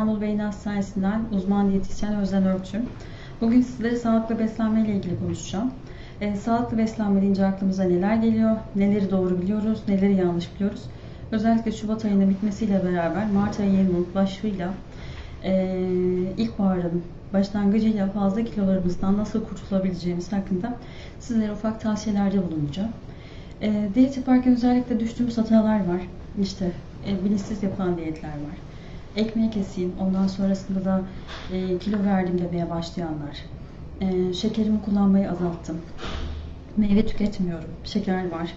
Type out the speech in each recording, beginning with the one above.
İstanbul Beyin Hastanesi'nden uzman diyetisyen Özden Örtüm. Bugün sizlere sağlıklı beslenme ile ilgili konuşacağım. E, sağlıklı beslenme deyince aklımıza neler geliyor, neleri doğru biliyoruz, neleri yanlış biliyoruz. Özellikle Şubat ayının bitmesiyle beraber Mart ayının başlığıyla e, ilkbaharın başlangıcıyla fazla kilolarımızdan nasıl kurtulabileceğimiz hakkında sizlere ufak tavsiyelerde bulunacağım. E, diyet yaparken özellikle düştüğümüz hatalar var. İşte e, bilinçsiz yapılan diyetler var ekmeği keseyim. Ondan sonrasında da e, kilo verdim demeye başlayanlar. E, şekerimi kullanmayı azalttım. Meyve tüketmiyorum. Şeker var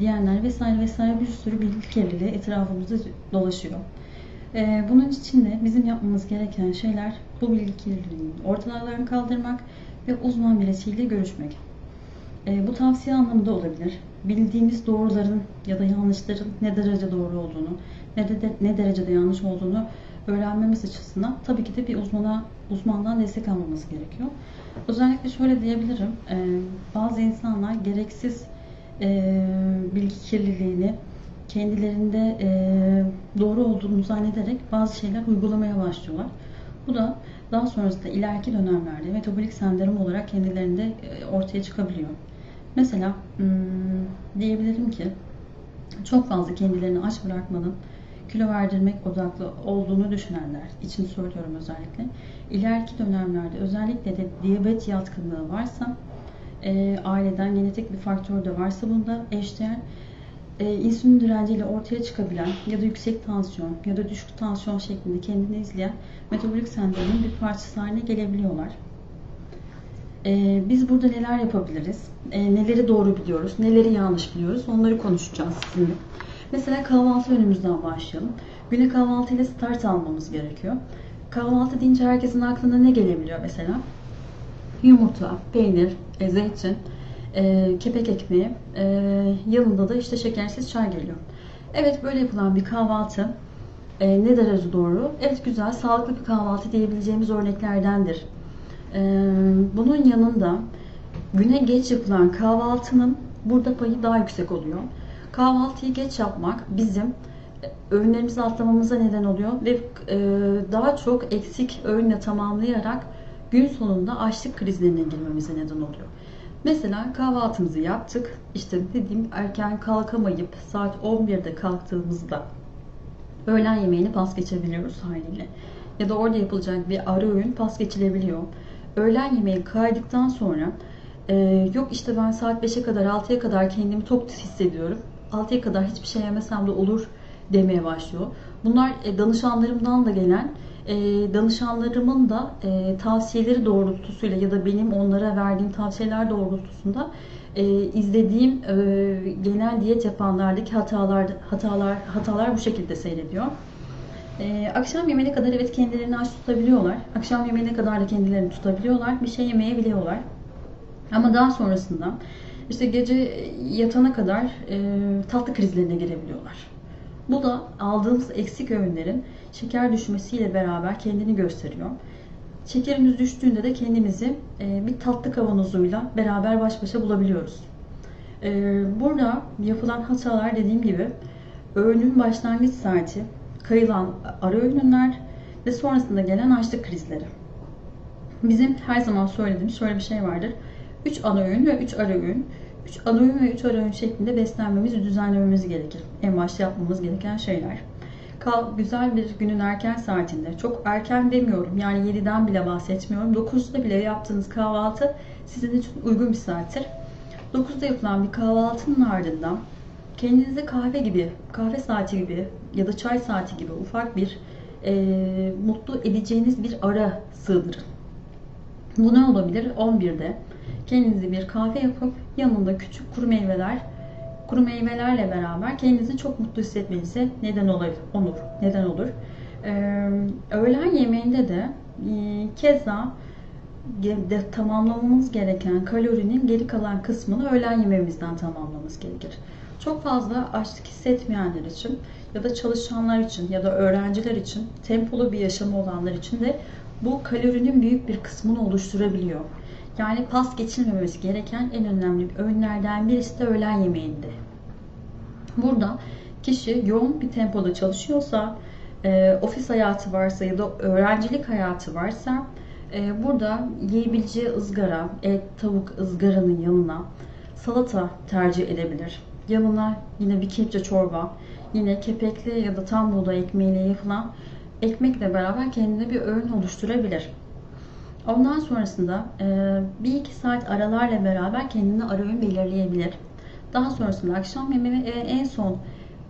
diyenler vesaire vesaire bir sürü bilgi kirliliği etrafımızda dolaşıyor. E, bunun için de bizim yapmamız gereken şeyler bu bilgi kirliliğini ortalardan kaldırmak ve uzman birisiyle görüşmek. E, bu tavsiye anlamında olabilir. Bildiğimiz doğruların ya da yanlışların ne derece doğru olduğunu, ne, de, ne derecede yanlış olduğunu öğrenmemiz açısından tabii ki de bir uzmana uzmandan destek almamız gerekiyor. Özellikle şöyle diyebilirim. E, bazı insanlar gereksiz e, bilgi kirliliğini kendilerinde e, doğru olduğunu zannederek bazı şeyler uygulamaya başlıyorlar. Bu da daha sonrasında ileriki dönemlerde metabolik sendrom olarak kendilerinde e, ortaya çıkabiliyor. Mesela hmm, diyebilirim ki çok fazla kendilerini aç bırakmanın kilo verdirmek odaklı olduğunu düşünenler için söylüyorum özellikle. İleriki dönemlerde özellikle de diyabet yatkınlığı varsa e, aileden genetik bir faktör de varsa bunda eşdeğer e, insülin direnciyle ortaya çıkabilen ya da yüksek tansiyon ya da düşük tansiyon şeklinde kendini izleyen metabolik sendromun bir parçası haline gelebiliyorlar. E, biz burada neler yapabiliriz? E, neleri doğru biliyoruz, neleri yanlış biliyoruz onları konuşacağız sizinle. Mesela kahvaltı önümüzden başlayalım. Güne kahvaltı ile start almamız gerekiyor. Kahvaltı deyince herkesin aklına ne gelebiliyor mesela? Yumurta, peynir, e, zeytin, e, kepek ekmeği, e, yanında da işte şekersiz çay geliyor. Evet böyle yapılan bir kahvaltı e, ne derece doğru? Evet güzel, sağlıklı bir kahvaltı diyebileceğimiz örneklerdendir. E, bunun yanında güne geç yapılan kahvaltının burada payı daha yüksek oluyor. Kahvaltıyı geç yapmak bizim e, öğünlerimizi atlamamıza neden oluyor ve e, daha çok eksik öğünle tamamlayarak gün sonunda açlık krizlerine girmemize neden oluyor. Mesela kahvaltımızı yaptık. İşte dediğim erken kalkamayıp saat 11'de kalktığımızda öğlen yemeğini pas geçebiliyoruz haliyle. Ya da orada yapılacak bir ara öğün pas geçilebiliyor. Öğlen yemeği kaydıktan sonra e, yok işte ben saat 5'e kadar 6'ya kadar kendimi tok hissediyorum. 6'ya kadar hiçbir şey yemesem de olur demeye başlıyor. Bunlar e, danışanlarımdan da gelen e, danışanlarımın da e, tavsiyeleri doğrultusuyla ya da benim onlara verdiğim tavsiyeler doğrultusunda izlediğim genel diyet yapanlardaki hatalar hatalar hatalar bu şekilde seyrediyor. akşam yemeğine kadar evet kendilerini aç tutabiliyorlar. Akşam yemeğine kadar da kendilerini tutabiliyorlar. Bir şey yemeyebiliyorlar. Ama daha sonrasında işte gece yatana kadar e, tatlı krizlerine girebiliyorlar. Bu da aldığımız eksik öğünlerin şeker düşmesiyle beraber kendini gösteriyor. Şekerimiz düştüğünde de kendimizi e, bir tatlı kavanozuyla beraber baş başa bulabiliyoruz. E, burada yapılan hatalar dediğim gibi öğünün başlangıç saati, kayılan ara öğünler ve sonrasında gelen açlık krizleri. Bizim her zaman söylediğimiz şöyle bir şey vardır. 3 ana öğün ve 3 ara öğün. 3 ana öğün ve 3 ara öğün şeklinde beslenmemizi düzenlememiz gerekir. En başta yapmamız gereken şeyler. Kal güzel bir günün erken saatinde, çok erken demiyorum yani 7'den bile bahsetmiyorum. 9'da bile yaptığınız kahvaltı sizin için uygun bir saattir. 9'da yapılan bir kahvaltının ardından kendinize kahve gibi, kahve saati gibi ya da çay saati gibi ufak bir e, mutlu edeceğiniz bir ara sığdırın. Bu ne olabilir? 11'de kendinize bir kahve yapıp yanında küçük kuru meyveler kuru meyvelerle beraber kendinizi çok mutlu hissetmenize neden olur. olur neden olur. Ee, öğlen yemeğinde de e, keza de tamamlamamız gereken kalorinin geri kalan kısmını öğlen yemeğimizden tamamlamamız gerekir. Çok fazla açlık hissetmeyenler için ya da çalışanlar için ya da öğrenciler için tempolu bir yaşamı olanlar için de bu kalorinin büyük bir kısmını oluşturabiliyor. Yani pas geçilmemesi gereken en önemli öğünlerden birisi de öğlen yemeğinde. Burada kişi yoğun bir tempoda çalışıyorsa e, ofis hayatı varsa ya da öğrencilik hayatı varsa e, burada yiyebileceği ızgara, et, tavuk ızgaranın yanına salata tercih edebilir. Yanına yine bir kepçe çorba, yine kepekli ya da tam buğday ekmeğiyle yapılan ekmekle beraber kendine bir öğün oluşturabilir. Ondan sonrasında e, bir iki saat aralarla beraber kendine ara öğün belirleyebilir. Daha sonrasında akşam yemeği ve en son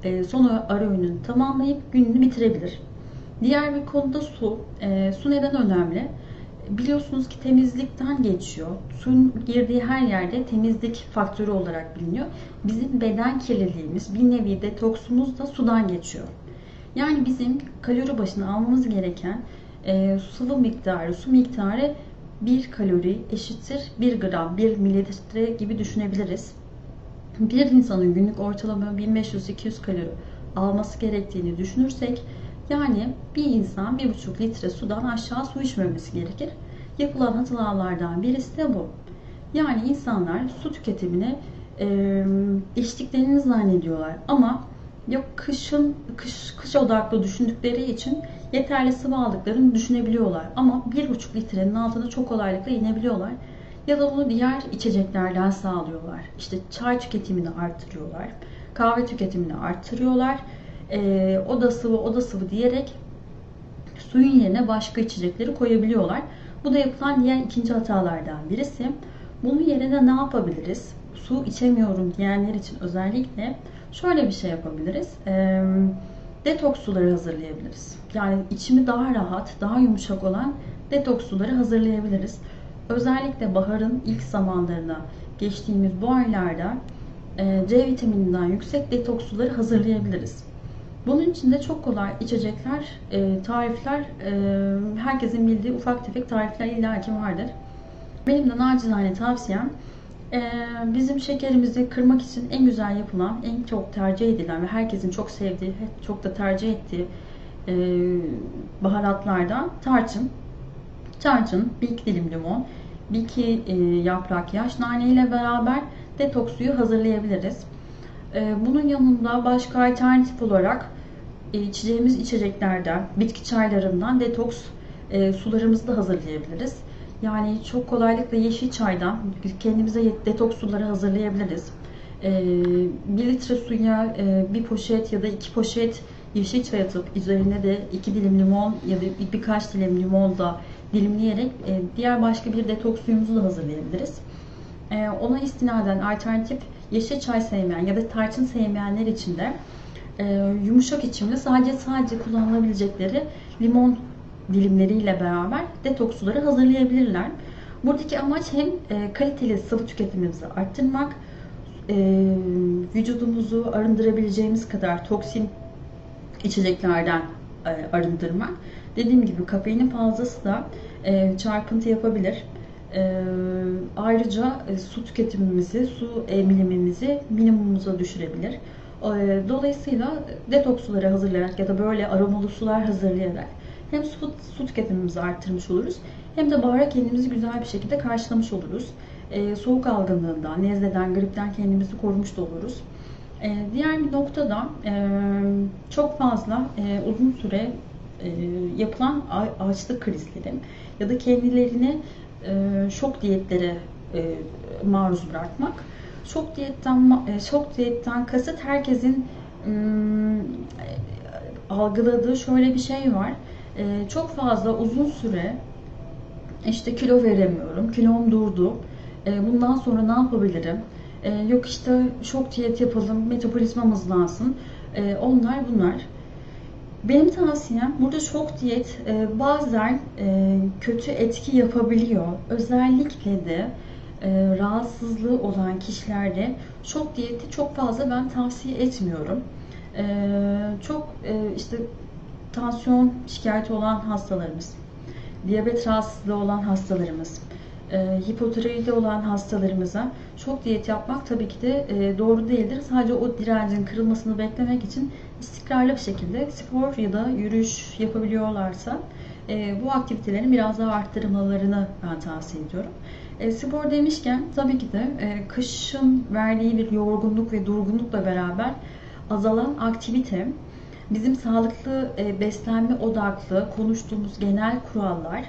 e, son ara öğününü tamamlayıp gününü bitirebilir. Diğer bir konuda su. E, su neden önemli? Biliyorsunuz ki temizlikten geçiyor. Suyun girdiği her yerde temizlik faktörü olarak biliniyor. Bizim beden kirliliğimiz, bir nevi detoksumuz da sudan geçiyor. Yani bizim kalori başına almamız gereken e, sıvı miktarı, su miktarı 1 kalori eşittir 1 gram, 1 mililitre gibi düşünebiliriz. Bir insanın günlük ortalama 1500-200 kalori alması gerektiğini düşünürsek yani bir insan 1,5 litre sudan aşağı su içmemesi gerekir. Yapılan hatalardan birisi de bu. Yani insanlar su tüketimini e, içtiklerini zannediyorlar ama yok kışın kış kış odaklı düşündükleri için yeterli sıvı aldıklarını düşünebiliyorlar ama 1,5 litrenin altına çok kolaylıkla inebiliyorlar. Ya da bunu diğer içeceklerden sağlıyorlar. İşte çay tüketimini arttırıyorlar. Kahve tüketimini arttırıyorlar. Ee, o da sıvı, o sıvı diyerek suyun yerine başka içecekleri koyabiliyorlar. Bu da yapılan diğer ikinci hatalardan birisi. Bunun yerine ne yapabiliriz? Su içemiyorum diyenler için özellikle şöyle bir şey yapabiliriz. Ee, detoks suları hazırlayabiliriz. Yani içimi daha rahat, daha yumuşak olan detoks suları hazırlayabiliriz. Özellikle baharın ilk zamanlarına geçtiğimiz bu aylarda e, C vitamininden yüksek detoks suları hazırlayabiliriz. Bunun için de çok kolay içecekler, e, tarifler, e, herkesin bildiği ufak tefek tarifler illaki vardır. Benim de nacizane tavsiyem bizim şekerimizi kırmak için en güzel yapılan, en çok tercih edilen ve herkesin çok sevdiği, çok da tercih ettiği baharatlardan tarçın. Tarçın, bir iki dilim limon, bir iki e, yaprak yaş nane ile beraber detoks suyu hazırlayabiliriz. E, bunun yanında başka alternatif olarak e, içeceğimiz içeceklerden, bitki çaylarından detoks e, sularımızı da hazırlayabiliriz. Yani çok kolaylıkla yeşil çaydan kendimize detoks suları hazırlayabiliriz. E, 1 litre suya e, bir poşet ya da iki poşet yeşil çay atıp üzerine de iki dilim limon ya da birkaç dilim limon da dilimleyerek e, diğer başka bir detoks suyumuzu da hazırlayabiliriz. E, ona istinaden alternatif yeşil çay sevmeyen ya da tarçın sevmeyenler için de e, yumuşak içimli sadece sadece kullanılabilecekleri limon dilimleriyle beraber detoks suları hazırlayabilirler. Buradaki amaç hem kaliteli sıvı tüketimimizi arttırmak, vücudumuzu arındırabileceğimiz kadar toksin içeceklerden arındırmak Dediğim gibi kafeinin fazlası da e, çarpıntı yapabilir. E, ayrıca e, su tüketimimizi, su emilimimizi minimumuza düşürebilir. E, dolayısıyla detoks suları hazırlayarak ya da böyle aromalı sular hazırlayarak hem su, su tüketimimizi arttırmış oluruz hem de bahara kendimizi güzel bir şekilde karşılamış oluruz. E, soğuk algınlığından, nezleden, gripten kendimizi korumuş da oluruz. E, diğer bir noktada e, çok fazla e, uzun süre e, yapılan açlık krizleri ya da kendilerini e, şok diyetlere e, maruz bırakmak. Şok diyetten şok diyetten kasıt herkesin algıladığı şöyle bir şey var. Çok fazla uzun süre işte kilo veremiyorum, kilom durdu. Bundan sonra ne yapabilirim? Yok işte şok diyet yapalım, metabolizmam hızlansın. Onlar bunlar. Benim tavsiyem burada şok diyet e, bazen e, kötü etki yapabiliyor. Özellikle de e, rahatsızlığı olan kişilerde şok diyeti çok fazla ben tavsiye etmiyorum. E, çok e, işte tansiyon şikayeti olan hastalarımız, diyabet rahatsızlığı olan hastalarımız, e, hipotiroidi olan hastalarımıza çok diyet yapmak tabii ki de e, doğru değildir. Sadece o direncin kırılmasını beklemek için istikrarlı bir şekilde spor ya da yürüyüş yapabiliyorlarsa e, bu aktivitelerin biraz daha arttırmalarını ben tavsiye ediyorum. E, spor demişken tabii ki de e, kışın verdiği bir yorgunluk ve durgunlukla beraber azalan aktivite bizim sağlıklı e, beslenme odaklı konuştuğumuz genel kurallar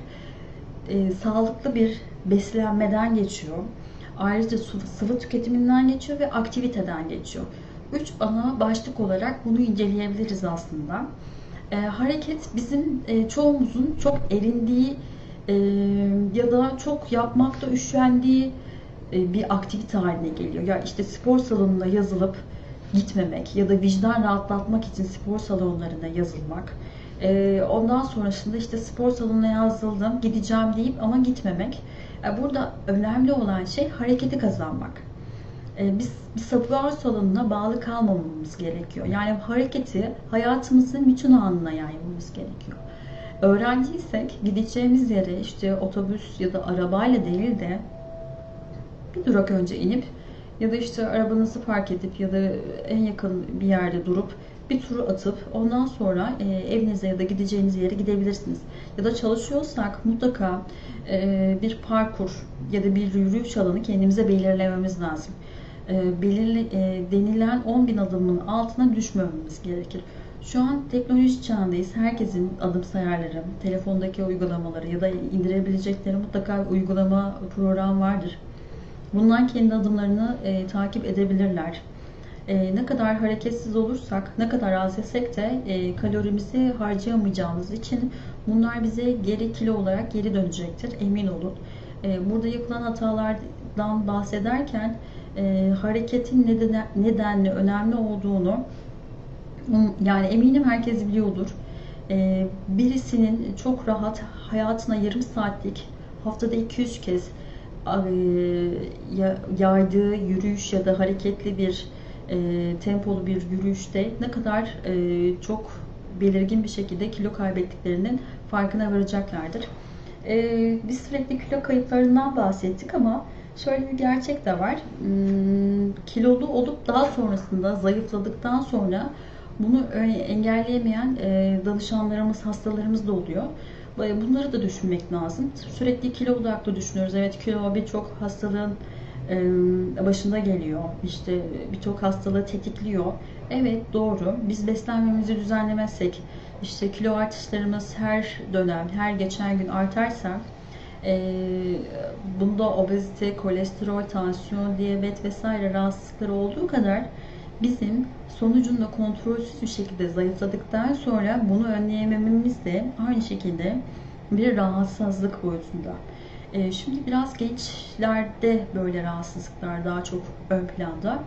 e, sağlıklı bir beslenmeden geçiyor. Ayrıca sıvı tüketiminden geçiyor ve aktiviteden geçiyor. Üç ana başlık olarak bunu inceleyebiliriz aslında. E, hareket bizim e, çoğumuzun çok erindiği e, ya da çok yapmakta üşendiği e, bir aktivite haline geliyor. Ya işte spor salonuna yazılıp gitmemek ya da vicdan rahatlatmak için spor salonlarına yazılmak. E, ondan sonrasında işte spor salonuna yazıldım, gideceğim deyip ama gitmemek. E, burada önemli olan şey hareketi kazanmak. Biz bir spor salonuna bağlı kalmamamız gerekiyor. Yani hareketi hayatımızın bütün anına yaymamız gerekiyor. Öğrenciysek gideceğimiz yere işte otobüs ya da arabayla değil de bir durak önce inip ya da işte arabanızı park edip ya da en yakın bir yerde durup bir turu atıp ondan sonra e, evinize ya da gideceğiniz yere gidebilirsiniz. Ya da çalışıyorsak mutlaka e, bir parkur ya da bir yürüyüş alanı kendimize belirlememiz lazım. E, belirli, e, denilen 10 bin adımın altına düşmememiz gerekir. Şu an teknoloji çağındayız. Herkesin adım sayarları, telefondaki uygulamaları ya da indirebilecekleri mutlaka uygulama program vardır. Bundan kendi adımlarını e, takip edebilirler. E, ne kadar hareketsiz olursak, ne kadar az yesek de e, kalorimizi harcayamayacağımız için bunlar bize geri kilo olarak geri dönecektir. Emin olun. E, burada yapılan hatalardan bahsederken e, hareketin neden, nedenli önemli olduğunu yani eminim herkes biliyordur. E, birisinin çok rahat hayatına yarım saatlik haftada 200 kez yaydığı yürüyüş ya da hareketli bir e, tempolu bir yürüyüşte ne kadar e, çok belirgin bir şekilde kilo kaybettiklerinin farkına varacaklardır. E, biz sürekli kilo kayıplarından bahsettik ama şöyle bir gerçek de var. Hmm, kilolu olup daha sonrasında zayıfladıktan sonra bunu engelleyemeyen e, danışanlarımız, hastalarımız da oluyor. Bunları da düşünmek lazım. Sürekli kilo odaklı düşünüyoruz. Evet kilo birçok hastalığın başında geliyor. İşte birçok hastalığı tetikliyor. Evet doğru. Biz beslenmemizi düzenlemezsek, işte kilo artışlarımız her dönem, her geçen gün artarsa bunda obezite, kolesterol, tansiyon, diyabet vesaire rahatsızlıkları olduğu kadar bizim sonucunda kontrolsüz bir şekilde zayıfladıktan sonra bunu önleyemememiz de aynı şekilde bir rahatsızlık boyutunda. Ee, şimdi biraz gençlerde böyle rahatsızlıklar daha çok ön planda.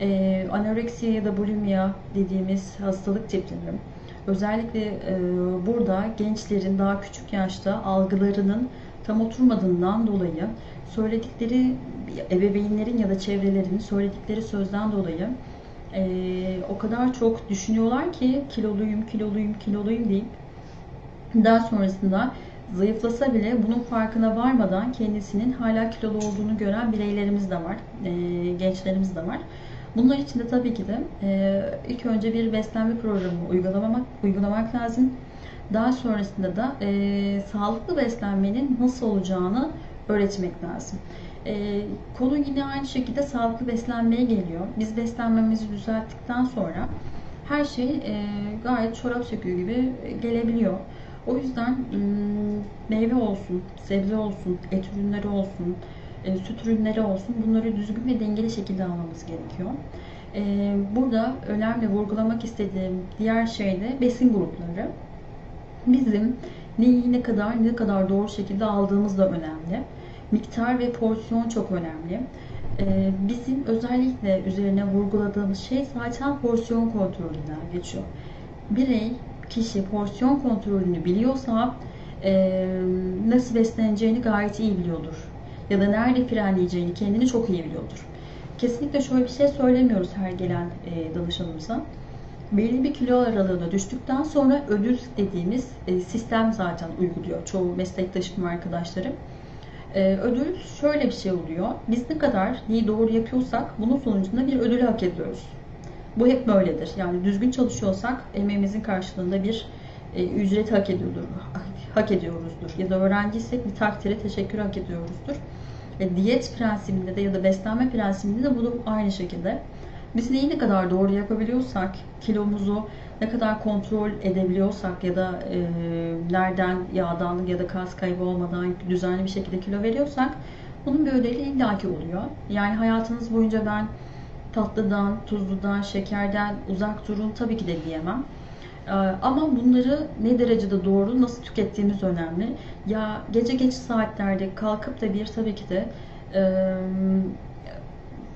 Ee, anoreksiya ya da bulimia dediğimiz hastalık tipleri. Özellikle e, burada gençlerin daha küçük yaşta algılarının tam oturmadığından dolayı söyledikleri ebeveynlerin ya da çevrelerinin söyledikleri sözden dolayı e, o kadar çok düşünüyorlar ki kiloluyum, kiloluyum, kiloluyum deyip daha sonrasında zayıflasa bile bunun farkına varmadan kendisinin hala kilolu olduğunu gören bireylerimiz de var, e, gençlerimiz de var. Bunlar için de tabii ki de e, ilk önce bir beslenme programı uygulamak, uygulamak lazım. Daha sonrasında da e, sağlıklı beslenmenin nasıl olacağını öğretmek lazım. E, konu yine aynı şekilde sağlıklı beslenmeye geliyor. Biz beslenmemizi düzelttikten sonra her şey e, gayet çorap söküğü gibi gelebiliyor. O yüzden meyve olsun, sebze olsun, et ürünleri olsun, e, süt ürünleri olsun bunları düzgün ve dengeli şekilde almamız gerekiyor. E, burada önemli vurgulamak istediğim diğer şey de besin grupları. Bizim neyi ne kadar ne kadar doğru şekilde aldığımız da önemli. Miktar ve porsiyon çok önemli. E, bizim özellikle üzerine vurguladığımız şey zaten porsiyon kontrolünden geçiyor. Birey kişi porsiyon kontrolünü biliyorsa e, nasıl besleneceğini gayet iyi biliyordur. Ya da nerede frenleyeceğini kendini çok iyi biliyordur. Kesinlikle şöyle bir şey söylemiyoruz her gelen e, danışanımıza. Belli bir kilo aralığına düştükten sonra ödül dediğimiz e, sistem zaten uyguluyor çoğu meslektaşım arkadaşlarım. E, ödül şöyle bir şey oluyor. Biz ne kadar neyi doğru yapıyorsak bunun sonucunda bir ödül hak ediyoruz. Bu hep böyledir. Yani düzgün çalışıyorsak emeğimizin karşılığında bir e, ücret hak ediyordur, hak ediyoruzdur. Ya da öğrenciysek bir takdire teşekkür hak ediyoruzdur. E, diyet prensibinde de ya da beslenme prensibinde de bu da aynı şekilde. Biz neyi ne kadar doğru yapabiliyorsak, kilomuzu ne kadar kontrol edebiliyorsak ya da e, nereden yağdan ya da kas kaybı olmadan düzenli bir şekilde kilo veriyorsak bunun bir ödeli illaki oluyor. Yani hayatınız boyunca ben tatlıdan, tuzludan, şekerden uzak durun tabii ki de diyemem. Ee, ama bunları ne derecede doğru, nasıl tükettiğimiz önemli. Ya gece geç saatlerde kalkıp da bir tabii ki de e,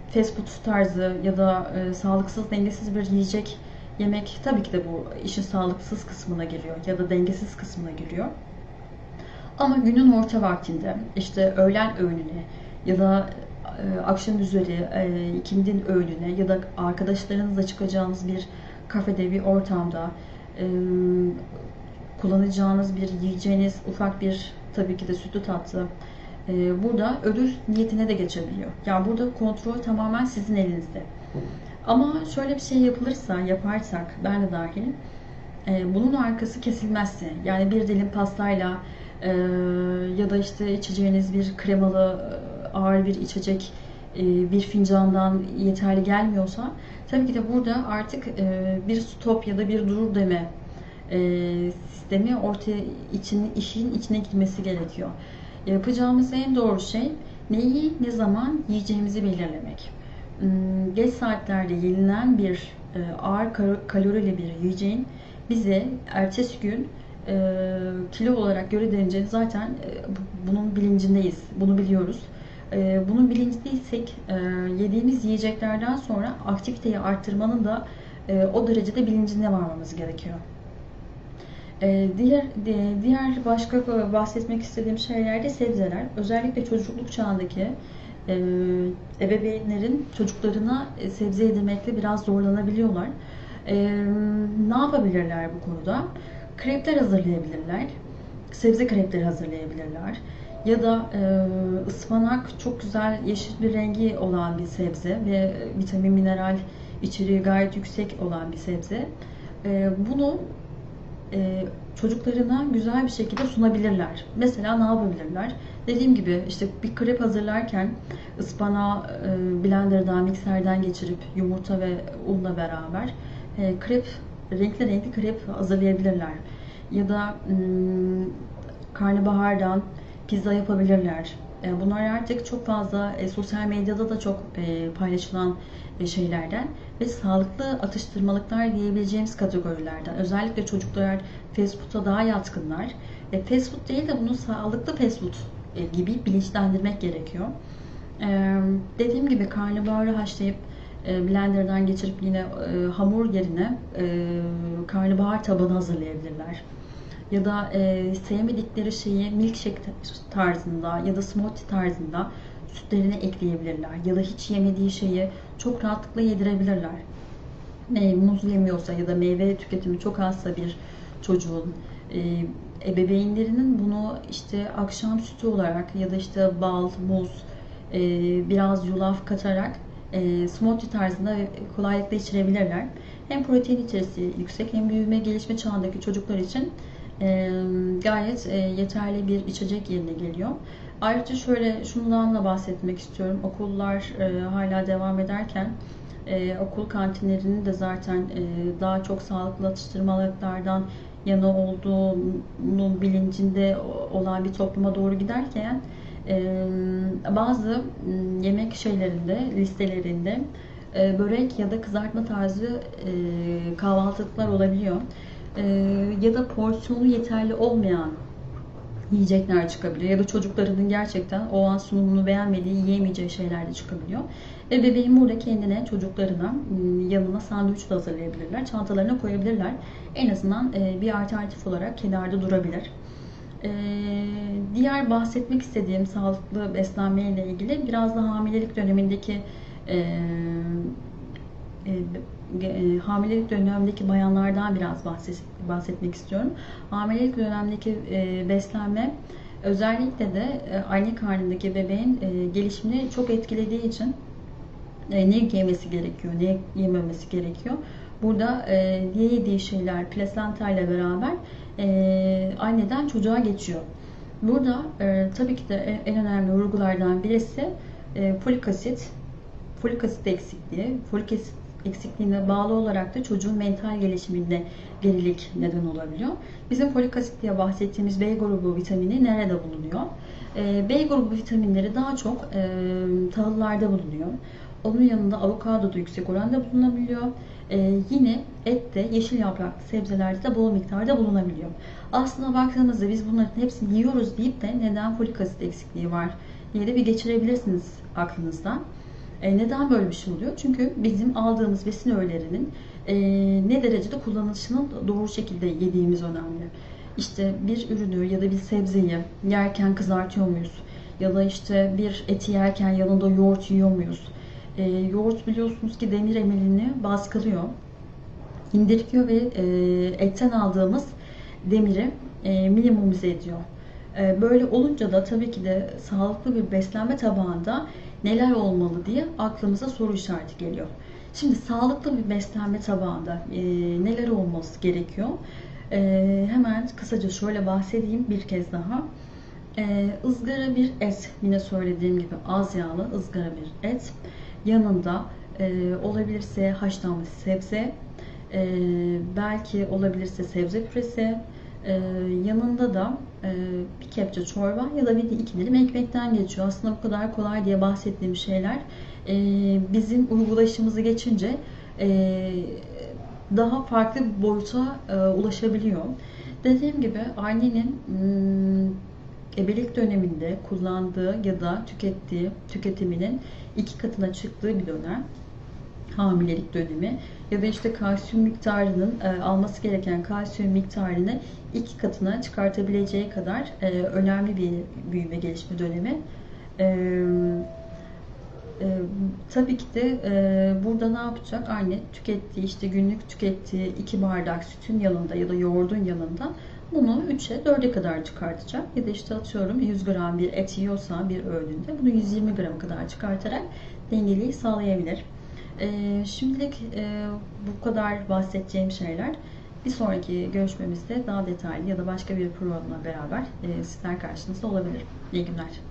fast food tarzı ya da e, sağlıksız, dengesiz bir yiyecek yemek tabii ki de bu işin sağlıksız kısmına giriyor ya da dengesiz kısmına giriyor. Ama günün orta vaktinde işte öğlen öğününe ya da e, akşam üzeri e, ikindin öğününe ya da arkadaşlarınızla çıkacağınız bir kafede bir ortamda e, kullanacağınız bir yiyeceğiniz ufak bir tabii ki de sütlü tatlı e, burada ödül niyetine de geçebiliyor. Yani burada kontrol tamamen sizin elinizde. Ama şöyle bir şey yapılırsa, yaparsak ben de dahil e, bunun arkası kesilmezse yani bir dilim pastayla e, ya da işte içeceğiniz bir kremalı e, ağır bir içecek e, bir fincandan yeterli gelmiyorsa tabii ki de burada artık e, bir stop ya da bir dur deme e, sistemi ortaya için işin içine girmesi gerekiyor. Yapacağımız en doğru şey neyi ne zaman yiyeceğimizi belirlemek. Hmm, geç saatlerde yenilen bir ağır kalorili bir yiyeceğin bize ertesi gün kilo olarak göre deneceğini zaten bunun bilincindeyiz. Bunu biliyoruz. Bunun bilincindeysek yediğimiz yiyeceklerden sonra aktiviteyi arttırmanın da o derecede bilincinde varmamız gerekiyor. Diğer diğer başka bahsetmek istediğim şeyler de sebzeler. Özellikle çocukluk çağındaki e, ebeveynlerin çocuklarına e, sebze yedirmekle biraz zorlanabiliyorlar. E, ne yapabilirler bu konuda? Krepler hazırlayabilirler. Sebze krepleri hazırlayabilirler. Ya da e, ıspanak çok güzel yeşil bir rengi olan bir sebze ve vitamin mineral içeriği gayet yüksek olan bir sebze. E, bunu e, çocuklarına güzel bir şekilde sunabilirler. Mesela ne yapabilirler? Dediğim gibi işte bir krep hazırlarken ıspanağı e, blenderdan, mikserden geçirip yumurta ve unla beraber e, krep, renkli renkli krep hazırlayabilirler. Ya da hmm, karnabahardan pizza yapabilirler. E, bunlar artık çok fazla e, sosyal medyada da çok e, paylaşılan e, şeylerden ve sağlıklı atıştırmalıklar diyebileceğimiz kategorilerden. Özellikle çocuklar fast food'a daha yatkınlar. E, fast food değil de bunu sağlıklı fast food e, gibi bilinçlendirmek gerekiyor. E, dediğim gibi karnabaharı haşlayıp e, blenderdan geçirip yine e, hamur yerine karnabahar tabanı hazırlayabilirler ya da e, sevmedikleri şeyi milkshake tarzında ya da smoothie tarzında sütlerine ekleyebilirler. Ya da hiç yemediği şeyi çok rahatlıkla yedirebilirler. E, muz yemiyorsa ya da meyve tüketimi çok azsa bir çocuğun e, ebeveynlerinin bunu işte akşam sütü olarak ya da işte bal, muz, e, biraz yulaf katarak e, smoothie tarzında kolaylıkla içirebilirler. Hem protein içerisi yüksek hem büyüme gelişme çağındaki çocuklar için gayet yeterli bir içecek yerine geliyor. Ayrıca şöyle şundan da bahsetmek istiyorum. Okullar hala devam ederken okul kantinlerinin de zaten daha çok sağlıklı atıştırmalıklardan yana olduğunun bilincinde olan bir topluma doğru giderken bazı yemek şeylerinde, listelerinde börek ya da kızartma tarzı e, kahvaltılıklar olabiliyor ya da porsiyonu yeterli olmayan yiyecekler çıkabiliyor. Ya da çocuklarının gerçekten o an sunumunu beğenmediği, yiyemeyeceği şeyler de çıkabiliyor. Ve bebeğin burada kendine, çocuklarına ıı, yanına sandviç de hazırlayabilirler. Çantalarına koyabilirler. En azından e, bir alternatif olarak kenarda durabilir. E, diğer bahsetmek istediğim sağlıklı beslenme ile ilgili biraz da hamilelik dönemindeki e, hamilelik dönemindeki bayanlardan biraz bahset, bahsetmek istiyorum. Hamilelik dönemindeki e, beslenme özellikle de e, anne karnındaki bebeğin gelişimini çok etkilediği için ne yemesi gerekiyor, ne yememesi gerekiyor. Burada e, yediği şeyler plasenta ile beraber anneden çocuğa geçiyor. Burada tabii ki de en önemli vurgulardan birisi e, folik asit, folik asit eksikliği, folik asit eksikliğine bağlı olarak da çocuğun mental gelişiminde gerilik neden olabiliyor. Bizim folik asit diye bahsettiğimiz B grubu vitamini nerede bulunuyor? E, B grubu vitaminleri daha çok e, tahıllarda bulunuyor. Onun yanında avokado da yüksek oranda bulunabiliyor. Ee, yine ette, yeşil yapraklı sebzelerde de bol miktarda bulunabiliyor. Aslına baktığımızda biz bunların hepsini yiyoruz deyip de neden folik asit eksikliği var diye de bir geçirebilirsiniz aklınızdan. E, neden böyle bir şey oluyor? Çünkü bizim aldığımız besin öğelerinin e, ne derecede kullanılışının doğru şekilde yediğimiz önemli. İşte bir ürünü ya da bir sebzeyi yerken kızartıyor muyuz? Ya da işte bir eti yerken yanında yoğurt yiyor muyuz? E, yoğurt biliyorsunuz ki demir emelini baskılıyor. İndiriyor ve e, etten aldığımız demiri e, minimize ediyor. E, böyle olunca da tabii ki de sağlıklı bir beslenme tabağında neler olmalı diye aklımıza soru işareti geliyor. Şimdi sağlıklı bir beslenme tabağında e, neler olması gerekiyor? E, hemen kısaca şöyle bahsedeyim bir kez daha. E, ızgara bir et, yine söylediğim gibi az yağlı ızgara bir et. Yanında e, olabilirse haşlanmış sebze, e, belki olabilirse sebze püresi, e, yanında da e, bir kepçe çorba ya da bir de iki dilim ekmekten geçiyor. Aslında bu kadar kolay diye bahsettiğim şeyler e, bizim uygulayışımızı geçince e, daha farklı bir boyuta e, ulaşabiliyor. Dediğim gibi annenin hmm, ebelik döneminde kullandığı ya da tükettiği tüketiminin iki katına çıktığı bir dönem hamilelik dönemi ya da işte kalsiyum miktarının e, alması gereken kalsiyum miktarını iki katına çıkartabileceği kadar e, önemli bir büyüme gelişme dönemi. E, e, tabii ki de e, burada ne yapacak? Anne tükettiği işte günlük tükettiği iki bardak sütün yanında ya da yoğurdun yanında bunu 3'e 4'e kadar çıkartacak. Ya da işte atıyorum 100 gram bir et yiyorsa bir öğünde bunu 120 gram kadar çıkartarak dengeliği sağlayabilir. E, şimdilik e, bu kadar bahsedeceğim şeyler. Bir sonraki görüşmemizde daha detaylı ya da başka bir programla beraber e, sizler karşınızda olabilirim. İyi günler.